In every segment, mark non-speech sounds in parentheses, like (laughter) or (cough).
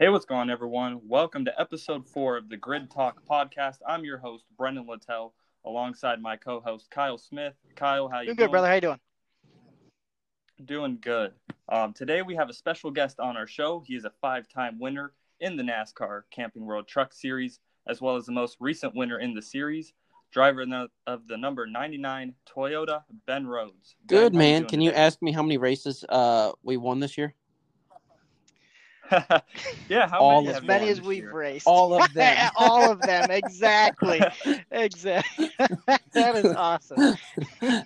Hey, what's going on, everyone? Welcome to episode four of the Grid Talk podcast. I'm your host, Brendan Littell, alongside my co-host Kyle Smith. Kyle, how you Doing doing? good, brother. How you doing? Doing good. Um, today we have a special guest on our show. He is a five-time winner in the NASCAR Camping World Truck Series, as well as the most recent winner in the series, driver in the- of the number 99 Toyota, Ben Rhodes. Good how man. doing Can you ask me how many races uh we won this year? (laughs) yeah, how All many of As many as we've year? raced. All of them. (laughs) All of them. Exactly. exactly. (laughs) that is awesome.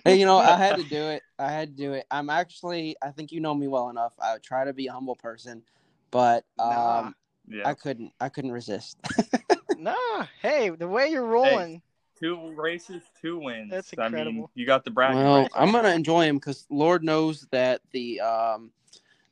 hey, you know, I had to do it. I had to do it. I'm actually I think you know me well enough. I try to be a humble person, but um Nah. Yeah, I couldn't I couldn't resist. Nah. Hey, the way you're rolling. two races, two wins. That's I mean, incredible. you got the bragging well, rights. I'm gonna enjoy him because Lord knows that the um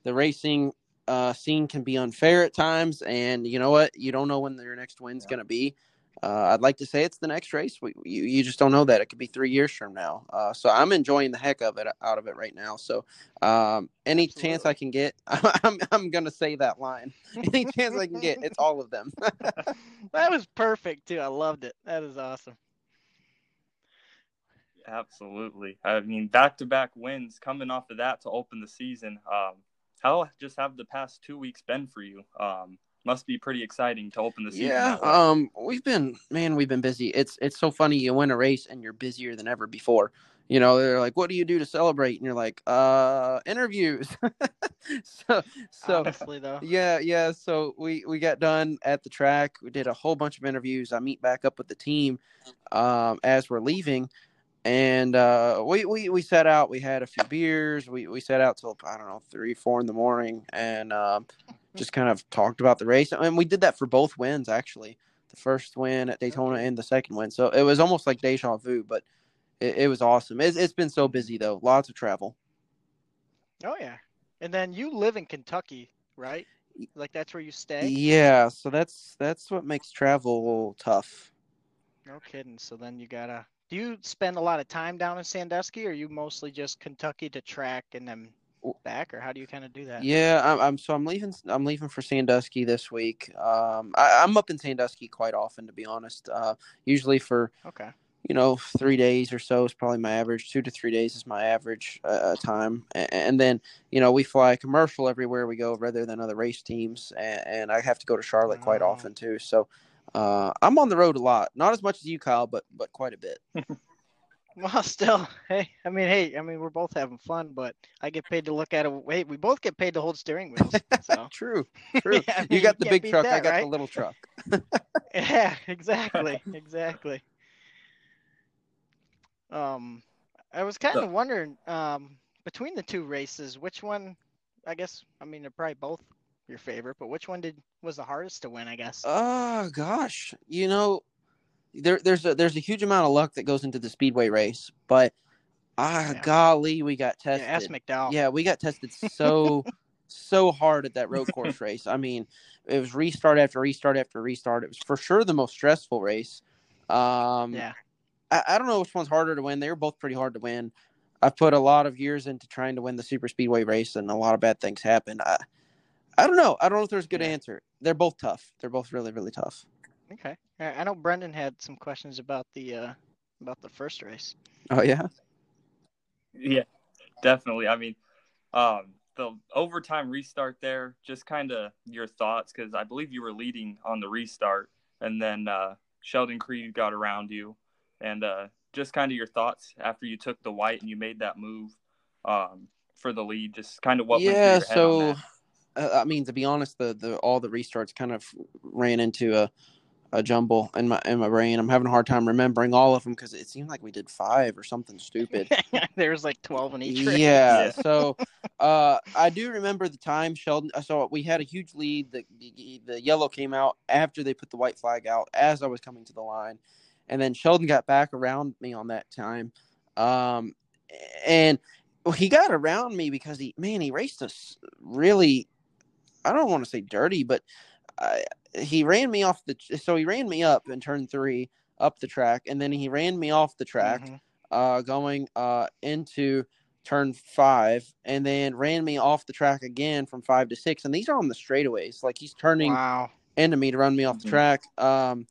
the racing uh scene can be unfair at times, and you know what? You don't know when your next win's Yeah. gonna be. Uh, I'd like to say it's the next race. We, you, you just don't know that. It could be three years from now. Uh, so I'm enjoying the heck of it out of it right now. So um, any chance I can get, (laughs) I'm, I'm going to say that line. (laughs) Any chance I can get, it's all of them. (laughs) that was perfect too. I loved it. That is awesome. Absolutely. I mean, back to back wins coming off of that to open the season. Um, how just have the past two weeks been for you? Um, must be pretty exciting to open the season. Yeah, um, we've been man, we've been busy. It's it's so funny. You win a race and you're busier than ever before. You know, they're like, "What do you do to celebrate?" And you're like, "Uh, interviews." (laughs) so so Honestly though. yeah, yeah. So we we got done at the track. We did a whole bunch of interviews. I meet back up with the team um, as we're leaving, and uh, we we we set out. We had a few beers. We we set out till I don't know three four in the morning, and um, just kind of talked about the race. And we did that for both wins actually. The first win at Daytona and the second win. So it was almost like deja vu, but it, it was awesome. It's, it's been so busy though. Lots of travel. Oh yeah. And then you live in Kentucky, right? Like that's where you stay? Yeah, so that's that's what makes travel tough. No kidding. So then you gotta do you spend a lot of time down in Sandusky or are you mostly just Kentucky to track and then back or how do you kind of do that? Yeah, I'm, I'm so I'm leaving. I'm leaving for Sandusky this week. Um, I, I'm up in Sandusky quite often, to be honest. Uh, usually for Okay. you know three days or so is probably my average. Two to three days is my average uh, time, and, and then you know we fly commercial everywhere we go, rather than other race teams, and, and I have to go to Charlotte quite Oh. often too. So uh, I'm on the road a lot, not as much as you, Kyle, but but quite a bit. (laughs) Well, still, (laughs) hey, I mean, hey, I mean, we're both having fun, but I get paid to look at it. Wait, we both get paid to hold steering wheels. (laughs) So, True, true. I you mean, got the big beat truck. I got right? the little truck. yeah, exactly, exactly. Um, I was kind of wondering, um, between the two races, which one? I guess, I mean, they're probably both your favorite, but which one did was the hardest to win? I guess. Oh gosh, you know, there there's a there's a huge amount of luck that goes into the speedway race, but ah Yeah. golly, we got yeah, tested. ask McDowell. Yeah, we got tested so (laughs) so hard at that road course race. I mean, it was restart after restart after restart. It was for sure the most stressful race. Um, Yeah. I, I don't know which one's harder to win. They were both pretty hard to win. I've put a lot of years into trying to win the super speedway race, and a lot of bad things happened. I, I don't know. I don't know if there's a good Yeah. answer. They're both tough. They're both really, really tough. Okay. I I know Brendan had some questions about the uh about the first race. Oh yeah. Yeah, definitely. I mean, um, the overtime restart there, just kind of your thoughts, because I believe you were leading on the restart, and then uh, Sheldon Creed got around you, and uh, just kind of your thoughts after you took the white and you made that move um, for the lead. Just kind of what went through yeah. your head on So, that. Uh, I mean, to be honest, the the all the restarts kind of ran into a a jumble in my in my brain. I'm having a hard time remembering all of them because it seemed like we did five or something stupid. (laughs) There's like 12 in each race. Yeah. Yeah. So uh, I do remember the time Sheldon. uh, So we had a huge lead. The, the the yellow came out after they put the white flag out as I was coming to the line, and then Sheldon got back around me on that time, um, and he got around me because he man he raced us really. I don't want to say dirty, but I, he ran me off the. So he ran me up in turn three up the track, and then he ran me off the track Mhm. uh, going uh, into turn five, and then ran me off the track again from five to six. And these are on the straightaways. Like he's turning Wow. into me to run me off the Mhm. track. Um,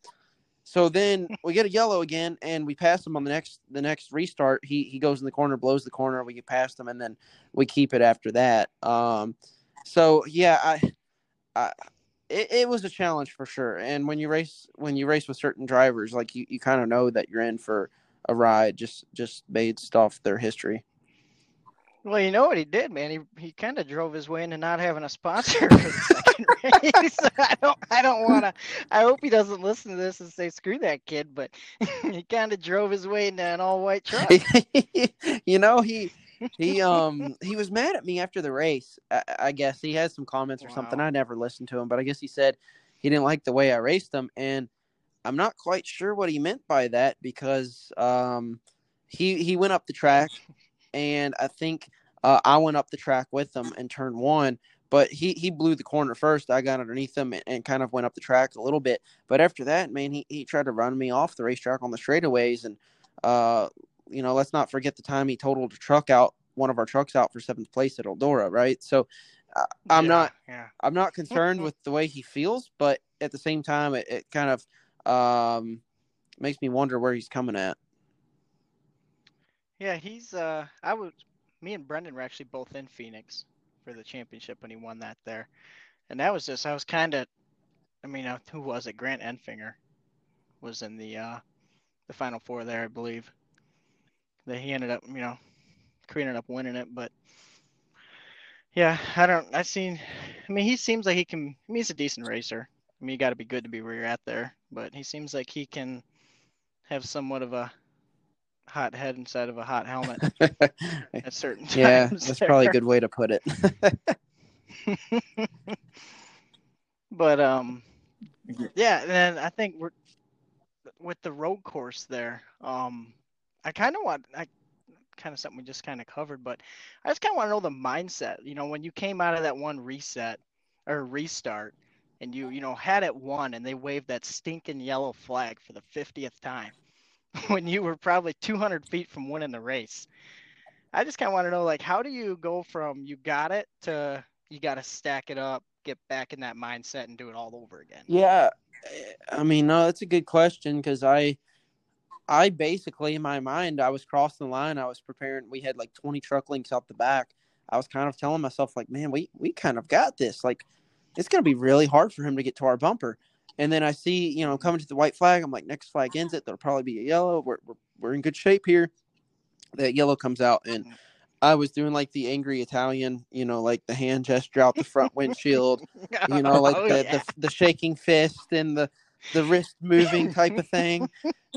so then we get a yellow again, and we pass him on the next the next restart. He he goes in the corner, blows the corner. We get past him, and then we keep it after that. Um, so yeah, I, I it, it was a challenge for sure. And when you race when you race with certain drivers, like you, you kind of know that you're in for a ride just just based off their history. Well, you know what he did, man. He he kind of drove his way into not having a sponsor (laughs) for the second (laughs) race. (laughs) I don't I don't want to. I hope he doesn't listen to this and say screw that kid. But he kind of drove his way into an all white truck. you know he he (laughs) um he was mad at me after the race I, I guess. He had some comments or something. I never listened to him but i guess he said he didn't like the way i raced him and i'm not quite sure what he meant by that because um he he went up the track and i think uh, i went up the track with him and turned one but he he blew the corner first. I got underneath him and, and kind of went up the track a little bit. But after that man he, he tried to run me off the racetrack on the straightaways and uh you know, let's not forget the time he totaled a truck out, one of our trucks out for seventh place at Eldora, right? So uh, I'm Yeah, not, Yeah. I'm not concerned with the way he feels, but at the same time, it, it kind of um, makes me wonder where he's coming at. Yeah, he's uh I was me and Brendan were actually both in Phoenix for the championship when he won that there. And that was just I was kind of I mean, uh, who was it? Grant Enfinger was in the uh the final four there, I believe. That he ended up, you know, Creed ended up winning it, but yeah, I don't I've seen I mean, he seems like he can I mean, he's a decent racer. I mean, you got to be good to be where you're at there, but he seems like he can have somewhat of a hot head inside of a hot helmet (laughs) at certain times. yeah, that's probably a good way to put it. (laughs) but um, yeah, and then I think we're with the road course there. Um, I kind of want I kind of something we just kind of covered, but I just kind of want to know the mindset. You know, when you came out of that one reset or restart, and you you know had it won, and they waved that stinking yellow flag for the fiftieth time, (laughs) when you were probably 200 feet from winning the race. I just kind of want to know, like, how do you go from you got it to you got to stack it up, get back in that mindset, and do it all over again? Yeah, I mean, no, that's a good question because I, I basically in my mind, I was crossing the line. I was preparing. We had like twenty truck lengths out the back. I was kind of telling myself like, man, we we kind of got this. Like, it's gonna be really hard for him to get to our bumper. And then I see, you know, coming to the white flag. I'm like, next flag ends it. There'll probably be a yellow. We're we're, we're in good shape here. That yellow comes out, and mm-hmm. I was doing like the angry Italian, you know, like the hand gesture out the front (laughs) windshield you know, (laughs) like Oh, the, yeah. the the shaking fist and the the wrist moving type of (laughs) thing.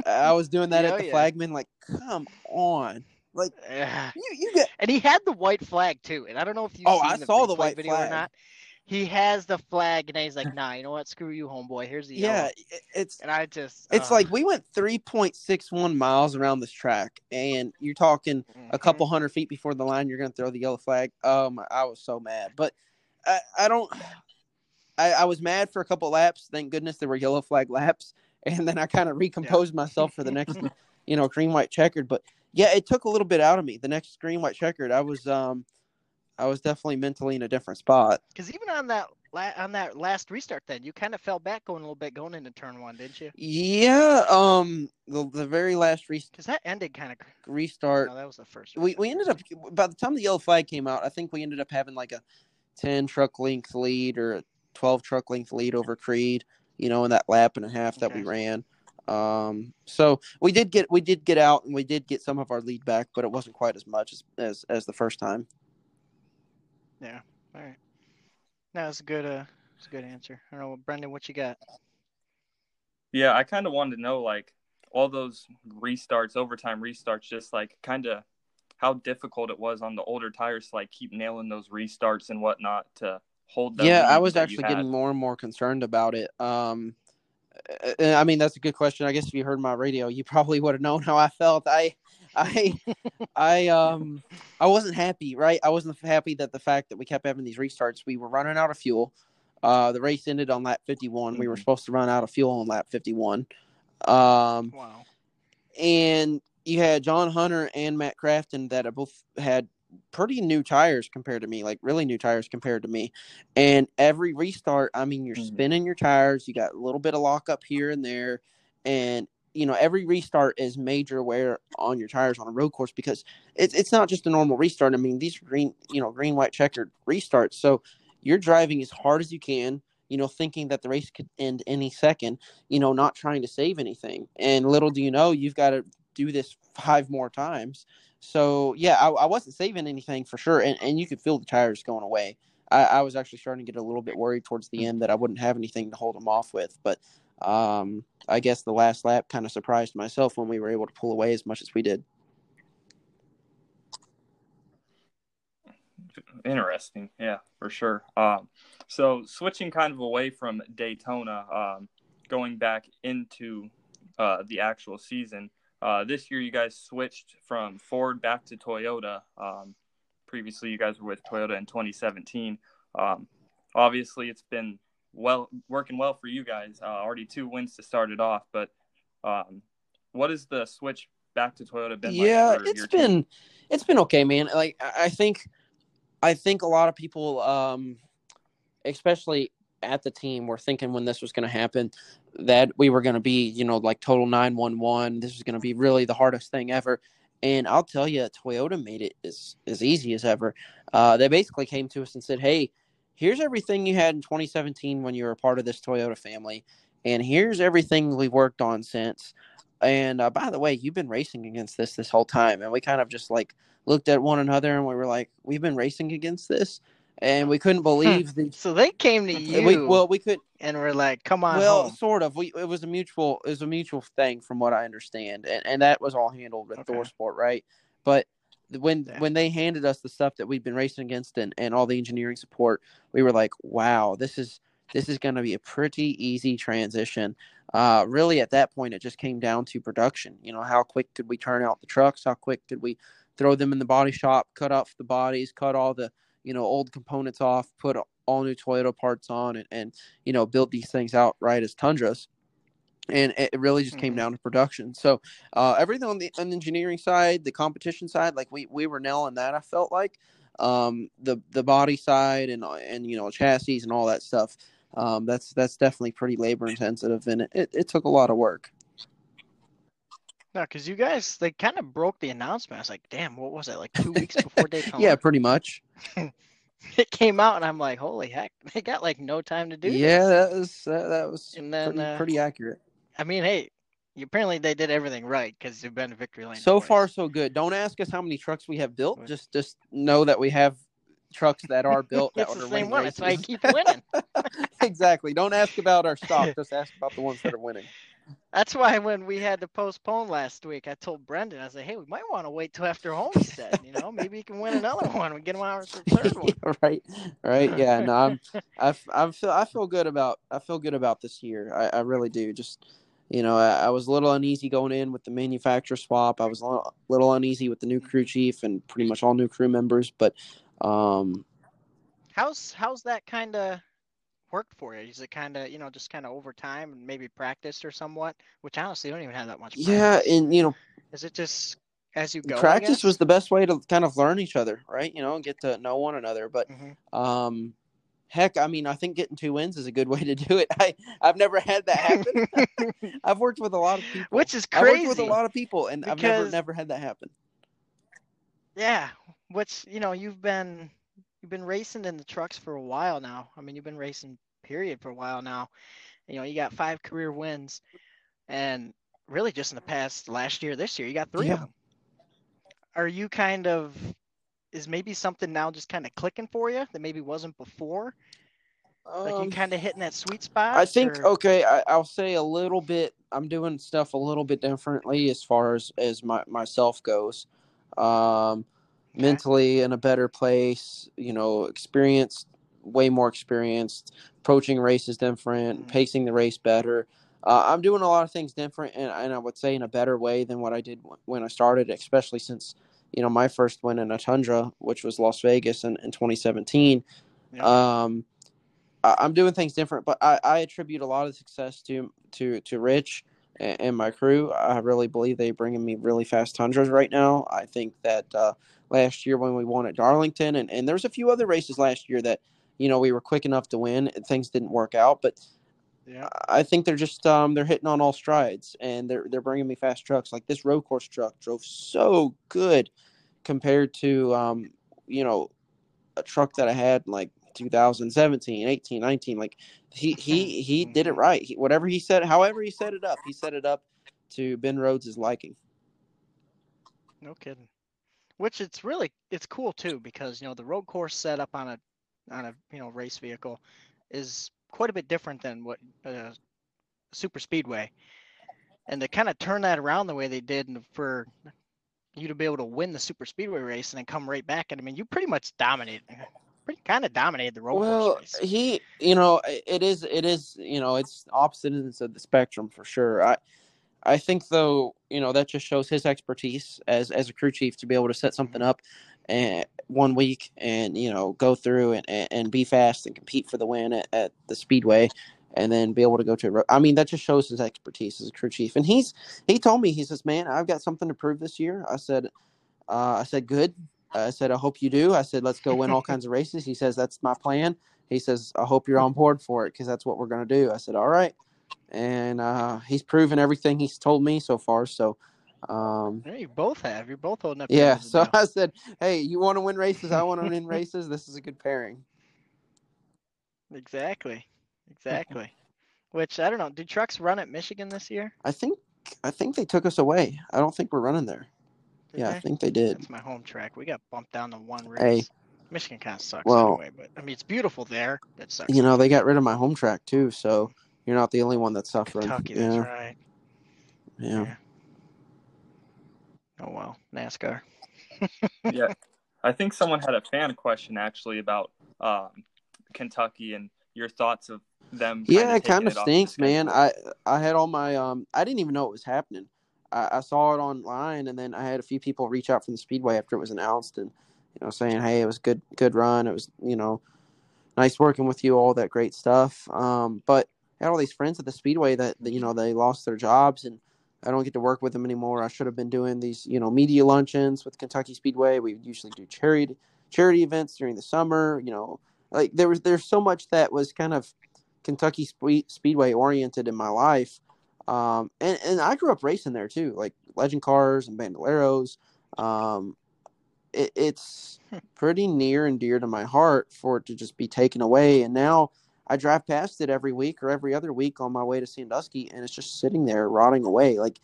I was doing that Yeah, at the yeah. flagman. Like, come on, like you you get. And he had the white flag too. And I don't know if you Oh, seen I the saw the white video flag. or not. He has the flag, and he's like, "Nah, you know what? Screw you, homeboy. Here's the Yeah, yellow." it- it's And I just, it's uh, like we went three point six one miles around this track, and you're talking a mhm. couple hundred feet before the line. You're gonna throw the yellow flag. Um, I was so mad, but I I don't. I, I was mad for a couple laps. Thank goodness there were yellow flag laps, (laughs) and then I kind of recomposed myself for the next, (laughs) you know, green white checkered. But yeah, it took a little bit out of me. The next green white checkered, I was um, I was definitely mentally in a different spot. Because even on that on that last restart, then you kind of fell back going a little bit going into turn one, didn't you? Yeah, um, the the very last re- Because that ended kind of. restart, No, that was the first. we we ended up by the time the yellow flag came out, I think we ended up having like a ten truck length lead or a twelve truck length lead over Creed. You know, in that lap and a half that we ran. Um, so we did get we did get out and we did get some of our lead back, but it wasn't quite as much as as, as the first time. Yeah. All right. That was a good. Uh, it's a good answer. I don't know, Brendan, what you got? Yeah, I kind of wanted to know like all those restarts, overtime restarts, just like kind of how difficult it was on the older tires to like keep nailing those restarts and whatnot to hold. The yeah, I was actually getting more and more concerned about it. Um, I mean, that's a good question. I guess if you heard my radio, you (laughs) probably would have known how I felt. I, I, (laughs) I, um, I wasn't happy. Right, I wasn't happy that the fact that we kept having these restarts. We were running out of fuel. Uh, the race ended on lap fifty-one. We were Mhm. supposed to run out of fuel on lap fifty-one. Um, Wow. and you had John Hunter and Matt Crafton that have both had pretty new tires compared to me, like really new tires compared to me. And every restart, I mean, you're mm-hmm. spinning your tires, you got a little bit of lockup here and there, and you know every restart is major wear on your tires on a road course because it's it's not just a normal restart. I mean, these green, you know, green white checkered restarts. So you're driving as hard as you can you know, thinking that the race could end any second, you know, not trying to save anything. And little do you know, you've got to do this five more times. So yeah, I, I wasn't saving anything for sure, and, and you could feel the tires going away. I, I, was actually starting to get a little bit worried towards the end that I wouldn't have anything to hold them off with. But um, I guess the last lap kind of surprised myself when we were able to pull away as much as we did. Interesting, yeah, for sure. Um, so switching kind of away from Daytona, um, going back into uh, the actual season. Uh, this year, you guys switched from Ford back to Toyota. Um, previously, you guys were with Toyota in 2017. Um, obviously, it's been well working well for you guys. Uh, already two wins to start it off. But um, what is the switch back to Toyota been? Yeah, like it's been team? it's been okay, man. Like I think I think a lot of people, um, especially at the team, were thinking when this was going to happen that we were going to be, you know, like total 911. This was going to be really the hardest thing ever. And I'll tell you, Toyota made it as, as easy as ever. Uh, they basically came to us and said, hey, here's everything you had in 2017 when you were a part of this Toyota family. And here's everything we've worked on since. And uh, by the way, you've been racing against this this whole time. And we kind of just like looked at one another and we were like, we've been racing against this and we couldn't believe the. So they came to you. We, well, we could, and we're like, "Come on." Well, home. sort of. We it was a mutual it was a mutual thing, from what I understand, and and that was all handled with okay. ThorSport, right? But when yeah. when they handed us the stuff that we'd been racing against and and all the engineering support, we were like, "Wow, this is." This is going to be a pretty easy transition. Uh, really, at that point, it just came down to production. You know, how quick could we turn out the trucks? How quick could we throw them in the body shop, cut off the bodies, cut all the you know old components off, put all new Toyota parts on, and, and you know build these things out right as Tundras. And it really just came mm-hmm. down to production. So uh, everything on the, on the engineering side, the competition side, like we we were nailing that. I felt like um, the the body side and and you know chassis and all that stuff. Um, that's that's definitely pretty labor intensive, and it, it, it took a lot of work. No, because you guys they kind of broke the announcement. I was like, damn, what was it? Like two weeks (laughs) before Daytona? yeah, pretty much. (laughs) it came out, and I'm like, holy heck, (laughs) they got like no time to do. Yeah, this. that was that, that was and then, pretty, uh, pretty accurate. I mean, hey, apparently they did everything right because they've been a victory lane. So far, so good. Don't ask us how many trucks we have built. Just just know that we have trucks that are (laughs) built that it's the same one. Races. That's why I keep winning. exactly. Don't ask about our stock. Just ask about the ones that are winning. That's why when we had to postpone last week, I told Brendan, I said, "Hey, we might want to wait till after Homestead. You know, maybe he can win another one. We get him our third (laughs) one." right, right, yeah. No, I'm, (laughs) I, I feel, I feel good about, I feel good about this year. I, I really do. Just, you know, I, I, was a little uneasy going in with the manufacturer swap. I was a little, little uneasy with the new crew chief and pretty much all new crew members. But, um, how's how's that kind of worked for you? Is it kind of you know just kind of over time and maybe practiced or somewhat? Which honestly, don't even have that much. Practice. Yeah, and you know, is it just as you go? Practice was the best way to kind of learn each other, right? You know, and get to know one another. But mm-hmm. um, heck, I mean, I think getting two wins is a good way to do it. (laughs) I I've never had that happen. (laughs) I've worked with a lot of people, which is crazy. I've worked with a lot of people, and because, I've never never had that happen. Yeah, which you know you've been you've been racing in the trucks for a while now. I mean, you've been racing period for a while now. You know, you got five career wins, and really just in the past last year, this year, you got three yeah. of them. Are you kind of is maybe something now just kind of clicking for you that maybe wasn't before? Um, like you um, kind of hitting that sweet spot. I think or? okay. I, will say a little bit. I'm doing stuff a little bit differently as far as as my myself goes. Um, okay. mentally in a better place. You know, experienced, way more experienced approaching races different, mm-hmm. pacing the race better. Uh, I'm doing a lot of things different, and, and I would say in a better way than what I did when I started, especially since you know my first win in a Tundra, which was Las Vegas in, in 2017. Yeah. Um, I, am doing things different, but I, I, attribute a lot of success to to to Rich and, my crew. I really believe they're bringing me really fast Tundras right now. I think that, uh, last year when we won at Darlington, and and there's a few other races last year that you know we were quick enough to win. And things didn't work out, but Yeah. I think they're just um, they're hitting on all strides, and they're they're bringing me fast trucks. Like this road course truck drove so good compared to um, you know a truck that I had in like 2017, 18, 19. Like he he (laughs) he did it Mhm. right. He, whatever he said, however he set it up, he set it up to Ben Rhodes' liking. No kidding. Which it's really it's cool too because you know the road course setup on a on a you know race vehicle is quite a bit different than what uh, super speedway, and to kind of turn that around the way they did and for you to be able to win the super speedway race and then come right back and I mean you pretty much dominated, pretty kind of dominated the road Well, course race. he, you know, it is, it is, you know, it's opposite ends of the spectrum for sure. I, I think though, you know, that just shows his expertise as as a crew chief to be able to set something mm-hmm. up, and one week and you know go through and, and, and be fast and compete for the win at, at the speedway, and then be able to go to. a I mean, that just shows his expertise as a crew chief. And he's he told me he says, "Man, I've got something to prove this year." I said, uh, "I said good." I said, "I hope you do." I said, "Let's go win all kinds of races." He says, "That's my plan." He says, "I hope you're mm-hmm. on board for it because that's what we're going to do." I said, "All right," and uh, he's proven everything he's told me so far. So, um, Yeah, you both have. You're both holding up. yeah. end of the So deal. I said, "Hey, you want to win races? I want to win races. This is a good pairing." exactly, (laughs) exactly. Which I don't know. Do trucks run at Michigan this year? I think I think they took us away. I don't think we're running there. Did yeah, they? I think they did. That's my home track. We got bumped down to one race. Hey. Michigan kind of sucks Well- anyway, but I mean it's beautiful there. It sucks. You know, they got rid of my home track too, so you're not the only one that's suffering. Kentucky, yeah, that's right. yeah. Oh well, NASCAR. (laughs) yeah, I think someone had a fan question actually about um, Kentucky and your thoughts of them. Yeah, it kind of it stinks, man. I I had all my um I didn't even know it was happening. I, I saw it online, and then I had a few people reach out from the speedway after it was announced, and you know saying, "Hey, it was good, good run. It was you know nice working with you, all that great stuff." Um, but I had all these friends at the speedway that, that you know they lost their jobs, and I don't get to work with them anymore. I should have been doing these you know media luncheons with Kentucky Speedway. We usually do charity charity events during the summer. You know, like there was there's so much that was kind of Kentucky Speedway oriented in my life. Um, and, and I grew up racing there too, like legend cars and bandoleros. Um, it, it's (laughs) pretty near and dear to my heart for it to just be taken away. And now I drive past it every week or every other week on my way to Sandusky, and it's just sitting there rotting away. Like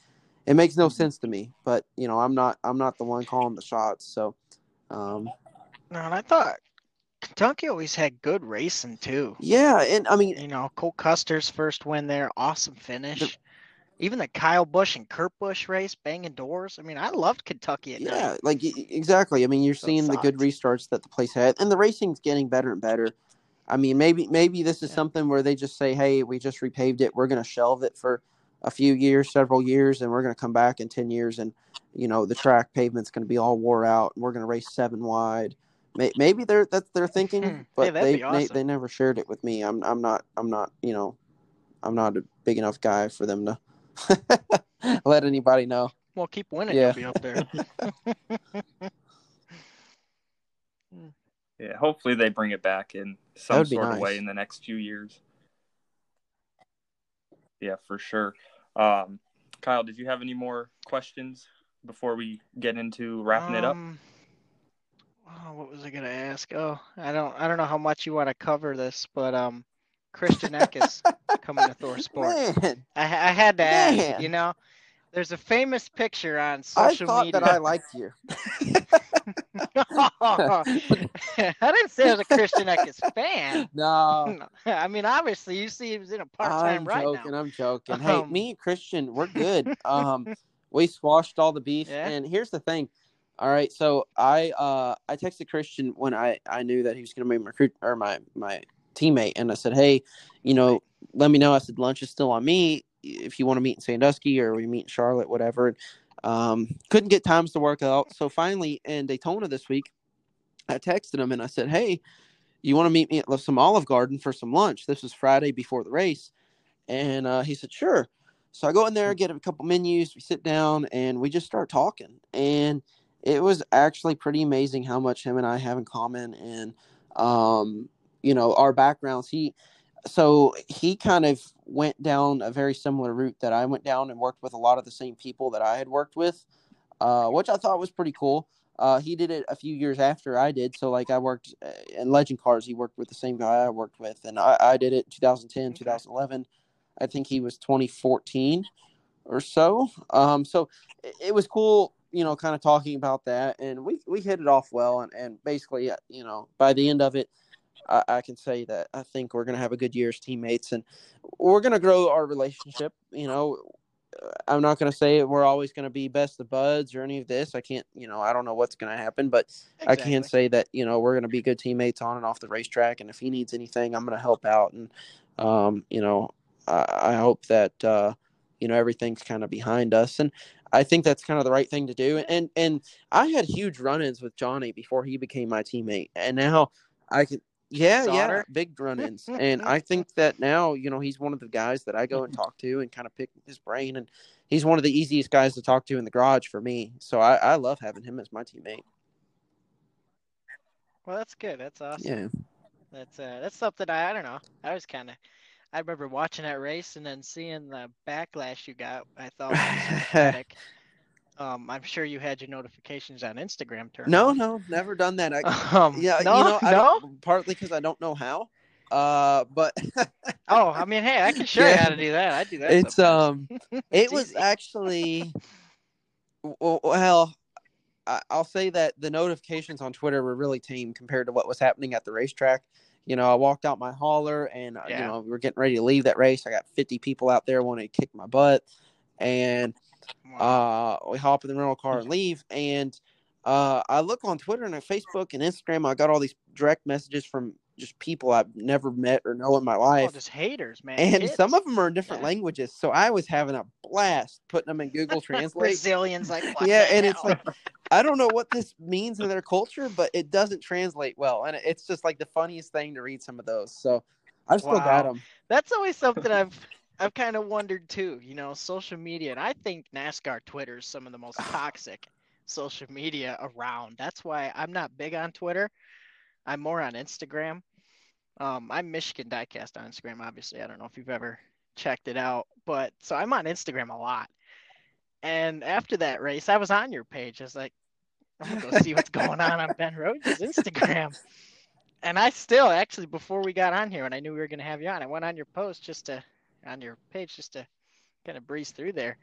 it makes no sense to me. But you know, I'm not I'm not the one calling the shots. So, um, No, and I thought Kentucky always had good racing too. yeah, and I mean, You know, Cole Custer's first win there, awesome finish. Even the Kyle Busch and Kurt Busch race, banging doors. I mean, I loved Kentucky at Yeah, night. like exactly. I mean, you're So seeing the good restarts that the place had, and the racing's getting better and better. I mean, maybe maybe this is Yeah. something where they just say, "Hey, we just repaved it. We're going to shelve it for a few years, several years, and we're going to come back in ten years, and you know the track pavement's going to be all wore out, and we're going to race seven wide." Maybe they're that's their (laughs) thinking, but that'd they, be they they never shared it with me. I'm I'm not I'm not you know I'm not a big enough guy for them to (laughs) let anybody know. Well, keep winning, Yeah. you'll be up there. (laughs) Yeah, hopefully they bring it back in some would be sort of way in the next few years. Yeah, for sure. Um, Kyle, did you have any more questions before we get into wrapping it up? Um, Oh, what was I gonna ask? Oh, I don't, I don't know how much you want to cover this, but um, Christian Eck is (laughs) coming to Thor Sports. Man, I, I had to ask. You know, there's a famous picture on I social thought media. that I liked you. (laughs) (laughs) (laughs) I didn't say I was a Christian Eckes fan. (laughs) no, (laughs) I mean, obviously, you see, he was in a part-time I'm right joking. now. I'm joking. Hey, Um, me and Christian, we're good. Um, we squashed all the beef, Yeah? and here's the thing. All right, so I uh I texted Christian when I I knew that he was going to be my recruit or my my teammate, and I said, hey, you know, let me know. I said lunch is still on me if you want to meet in Sandusky or we meet in Charlotte, whatever. Um, couldn't get times to work out, so finally in Daytona this week, I texted him and I said, hey, you want to meet me at some Olive Garden for some lunch? This was Friday before the race. And uh, he said, sure. So I go in there, get a couple menus, we sit down, and we just start talking. And it was actually pretty amazing how much him and I have in common, and um, you know our backgrounds. He so he kind of went down a very similar route that I went down and worked with a lot of the same people that I had worked with, uh, which I thought was pretty cool. Uh, he did it a few years after I did. So, like, I worked uh, in Legend Cars. He worked with the same guy I worked with, and I, I did it 2010, okay. 2011. I think he was 2014 or so. Um, so it, it was cool, you know, kind of talking about that, and we we hit it off well, and and basically, uh, you know, by the end of it, I, I can say that I think we're going to have a good year as teammates, and we're going to grow our relationship. You know, I'm not going to say we're always going to be best of buds or any of this. I can't, you know, I don't know what's going to happen, but exactly. I can say that you know we're going to be good teammates on and off the racetrack. And if he needs anything, I'm going to help out. And um, you know, I, I hope that uh, you know everything's kind of behind us. And I think that's kind of the right thing to do. And and I had huge run-ins with Johnny before he became my teammate, and now I can yeah, yeah, big run-ins, and I (laughs) think that now you know he's one of the guys that I go and (laughs) talk to and kind of pick his brain, and he's one of the easiest guys to talk to in the garage for me. So I, I love having him as my teammate. Well, that's good. That's awesome. Yeah, that's uh, that's something I I don't know. I was kind of I remember watching that race and then seeing the backlash you got. I thought (laughs) Um, I'm sure you had your notifications on Instagram turned. No, no, never done that. I, (laughs) um, yeah, no, you know, I no. Partly because I don't know how. Uh, but (laughs) oh, I mean, hey, I can (laughs) show yeah. you how to do that. I do that. It's sometimes. um, it was actually, well, I'll say that the notifications on Twitter were really tame compared to what was happening at the racetrack. You know, I walked out my hauler, and uh, yeah. you know, we were getting ready to leave that race. I got 50 people out there wanting to kick my butt, and uh, we hop in the rental car and leave. And uh, I look on Twitter and Facebook and Instagram. I got all these direct messages from just people I've never met or know in my life. Oh, just haters, man. And some of them are in different yeah. languages. So I was having a blast putting them in Google (laughs) Translate. Brazilians, like, (laughs) yeah, and hell? it's like, I don't know what this means in their culture, but it doesn't translate well. And it's just like the funniest thing to read some of those. So I've still wow. got them. That's always something I've I've kind of wondered too, you know, social media, and I think NASCAR Twitter is some of the most (laughs) toxic social media around. That's why I'm not big on Twitter. I'm more on Instagram. Um, I'm Michigan Diecast on Instagram, obviously. I don't know if you've ever checked it out, but so I'm on Instagram a lot. And after that race, I was on your page. I was like, I'm gonna go see what's going on on Ben Rhodes' Instagram. (laughs) And I still actually before we got on here, and I knew we were gonna have you on, I went on your post just to on your page just to kind of breeze through there.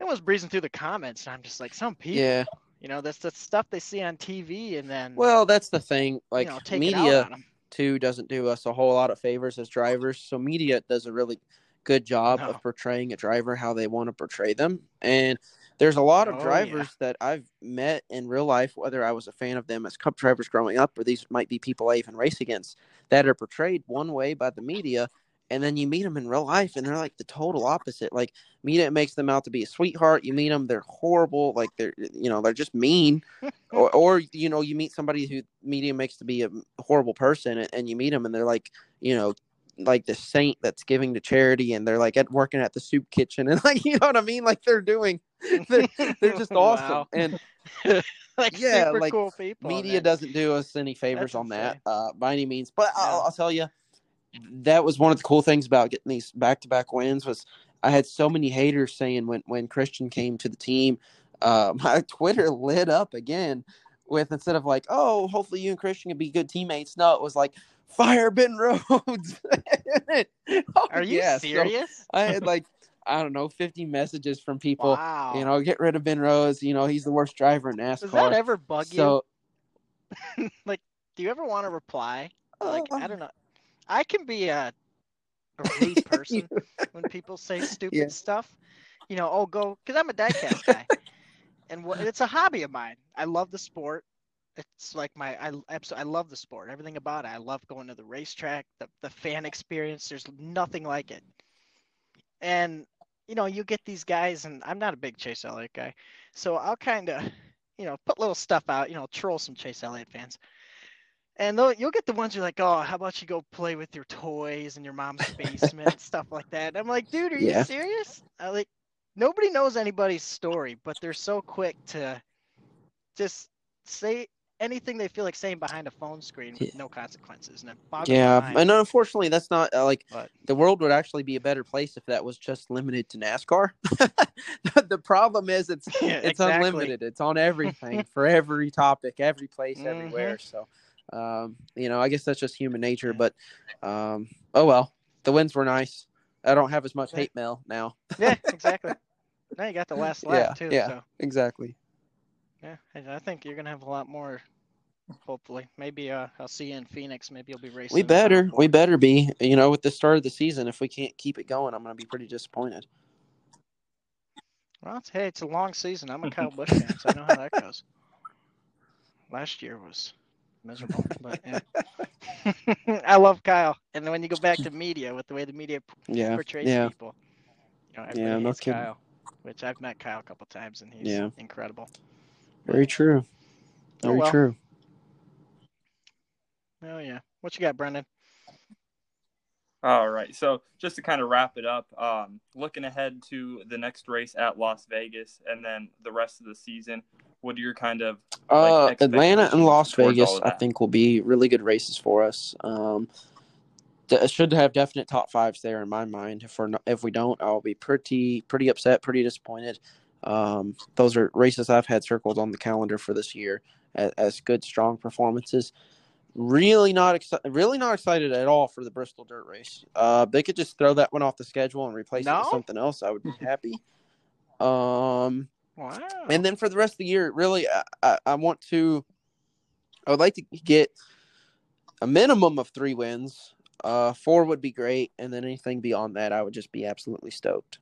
I was breezing through the comments, and I'm just like, some people, yeah, you know, that's the stuff they see on TV, and then well, that's the thing. Like you know, media too doesn't do us a whole lot of favors as drivers. So media does a really good job no. of portraying a driver how they want to portray them, and there's a lot of oh, drivers yeah. that I've met in real life, whether I was a fan of them as cup drivers growing up, or these might be people I even race against, that are portrayed one way by the media and then you meet them in real life and they're like the total opposite. Like media makes them out to be a sweetheart you meet them they're horrible like they're you know they're just mean. (laughs) Or, or you know you meet somebody who media makes to be a horrible person and, and you meet them and they're like you know like the saint that's giving to charity and they're like at working at the soup kitchen (laughs) and like you know what i mean? Like they're doing (laughs) they're, they're just awesome wow. and like yeah like cool people, media man. doesn't do us any favors that's on that uh by any means but I'll, I'll tell you that was one of the cool things about getting these back to back wins was I had so many haters saying when when Christian came to the team, uh, (laughs) my Twitter lit up again with instead of like, oh, hopefully you and Christian can be good teammates. No, it was like fire Ben Rhodes. (laughs) oh, Are you yeah. serious? So I had like I don't know, 50 messages from people. Wow. You know, get rid of Ben Rhodes. You know, he's the worst driver in NASCAR. Does that ever bug so, you? (laughs) like, do you ever want to reply? Like, uh, I don't know. I can be a, a rude person (laughs) when people say stupid yeah. stuff. You know, oh, go because I'm a diecast guy, and what, it's a hobby of mine. I love the sport. It's like my I absolutely I love the sport. Everything about it. I love going to the racetrack. The the fan experience. There's nothing like it. And you know, you get these guys, and I'm not a big Chase Elliott guy, so I'll kind of, you know, put little stuff out. You know, troll some Chase Elliott fans and you'll get the ones you're like, oh, how about you go play with your toys in your mom's basement, stuff like that. And I'm like, dude, are yeah. you serious? I like nobody knows anybody's story, but they're so quick to just say anything they feel like saying behind a phone screen with Yeah. no consequences. And it boggles my Yeah, and unfortunately, that's not uh, like But- the world would actually be a better place if that was just limited to NASCAR. (laughs) the problem is it's (laughs) Yeah, it's exactly. unlimited. It's on everything (laughs) for every topic, every place, Mhm. everywhere. So, um, you know, I guess that's just human nature. But, um, oh well, the wins were nice. I don't have as much hate mail now. yeah, (laughs) exactly. Now you got the last lap Yeah, too. yeah. So Exactly. yeah, I think you're gonna have a lot more. Hopefully, maybe uh, I'll see you in Phoenix. Maybe you'll be racing. We better, we better be. You know, with the start of the season, if we can't keep it going, I'm going to be pretty disappointed. Well, it's, hey, it's a long season. I'm a (laughs) Kyle Busch fan, so I know how that goes. Last year was miserable, but yeah. (laughs) I love Kyle. And then when you go back to media, with the way the media Yeah, portrays yeah. people, you know, everybody no hates kidding. Kyle. Which I've met Kyle a couple times, and he's Yeah. incredible. Very true. Oh, Very well. true. Oh yeah. What you got, Brendan? All right. So just to kind of wrap it up, um, looking ahead to the next race at Las Vegas and then the rest of the season, what are your kind of Uh, Atlanta and Las Vegas, I think, will be really good races for us. Um, th- should have definite top fives there in my mind. If we're not, if we don't, I'll be pretty pretty upset, pretty disappointed. Um, those are races I've had circled on the calendar for this year as, as good, strong performances. Really not excited. Really not excited at all for the Bristol Dirt Race. Uh, they could just throw that one off the schedule and replace it with something else. I would be (laughs) happy. Um, Wow. and then for the rest of the year, really, I, I, I want to. I would like to get a minimum of three wins. Uh, four would be great, and then anything beyond that, I would just be absolutely stoked.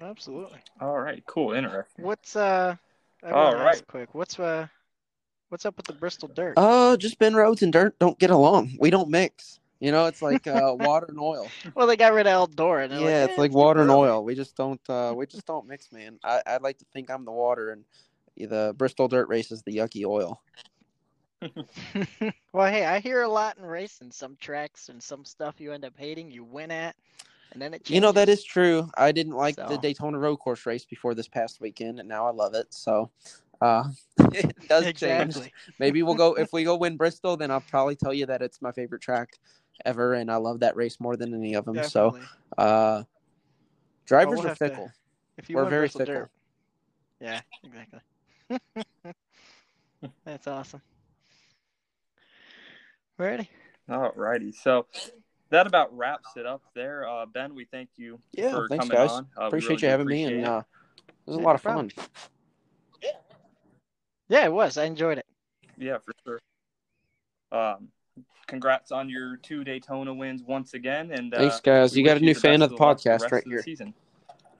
Absolutely. All right, cool, interesting. What's uh? I All want to right. ask quick. What's uh? What's up with the Bristol Dirt? Uh, just Ben Rhodes and Dirt don't get along. We don't mix. You know, it's like uh, (laughs) water and oil. well, they got rid of Eldora. And yeah, like, it's "Eh, like water and oil. We just don't. Uh, we just don't mix, man. I, I'd like to think I'm the water, and the Bristol Dirt Race is the yucky oil. (laughs) well, hey, I hear a lot in racing. Some tracks and some stuff you end up hating, you win at, and then it changes. You know that is true. I didn't like the Daytona Road Course race before this past weekend, and now I love it. So, uh, (laughs) it does change. Maybe we'll go if (laughs) we go win Bristol, then I'll probably tell you that it's my favorite track ever, and I love that race more than any of them. So, uh, drivers we'll are have to- fickle. if you We're very Bristol fickle. Dirt, yeah, exactly. (laughs) That's awesome. Ready? All righty. So that about wraps it up there. Uh, ben, we thank you Yeah, for thanks, coming guys. on. Uh, Appreciate really you do having me, appreciate and it. uh, it was a lot of fun. problem. Yeah, it was. I enjoyed it. Yeah, for sure. Um, congrats on your two Daytona wins once again, and uh, Thanks, guys. You got a new fan of the luck the podcast rest right of the here. season.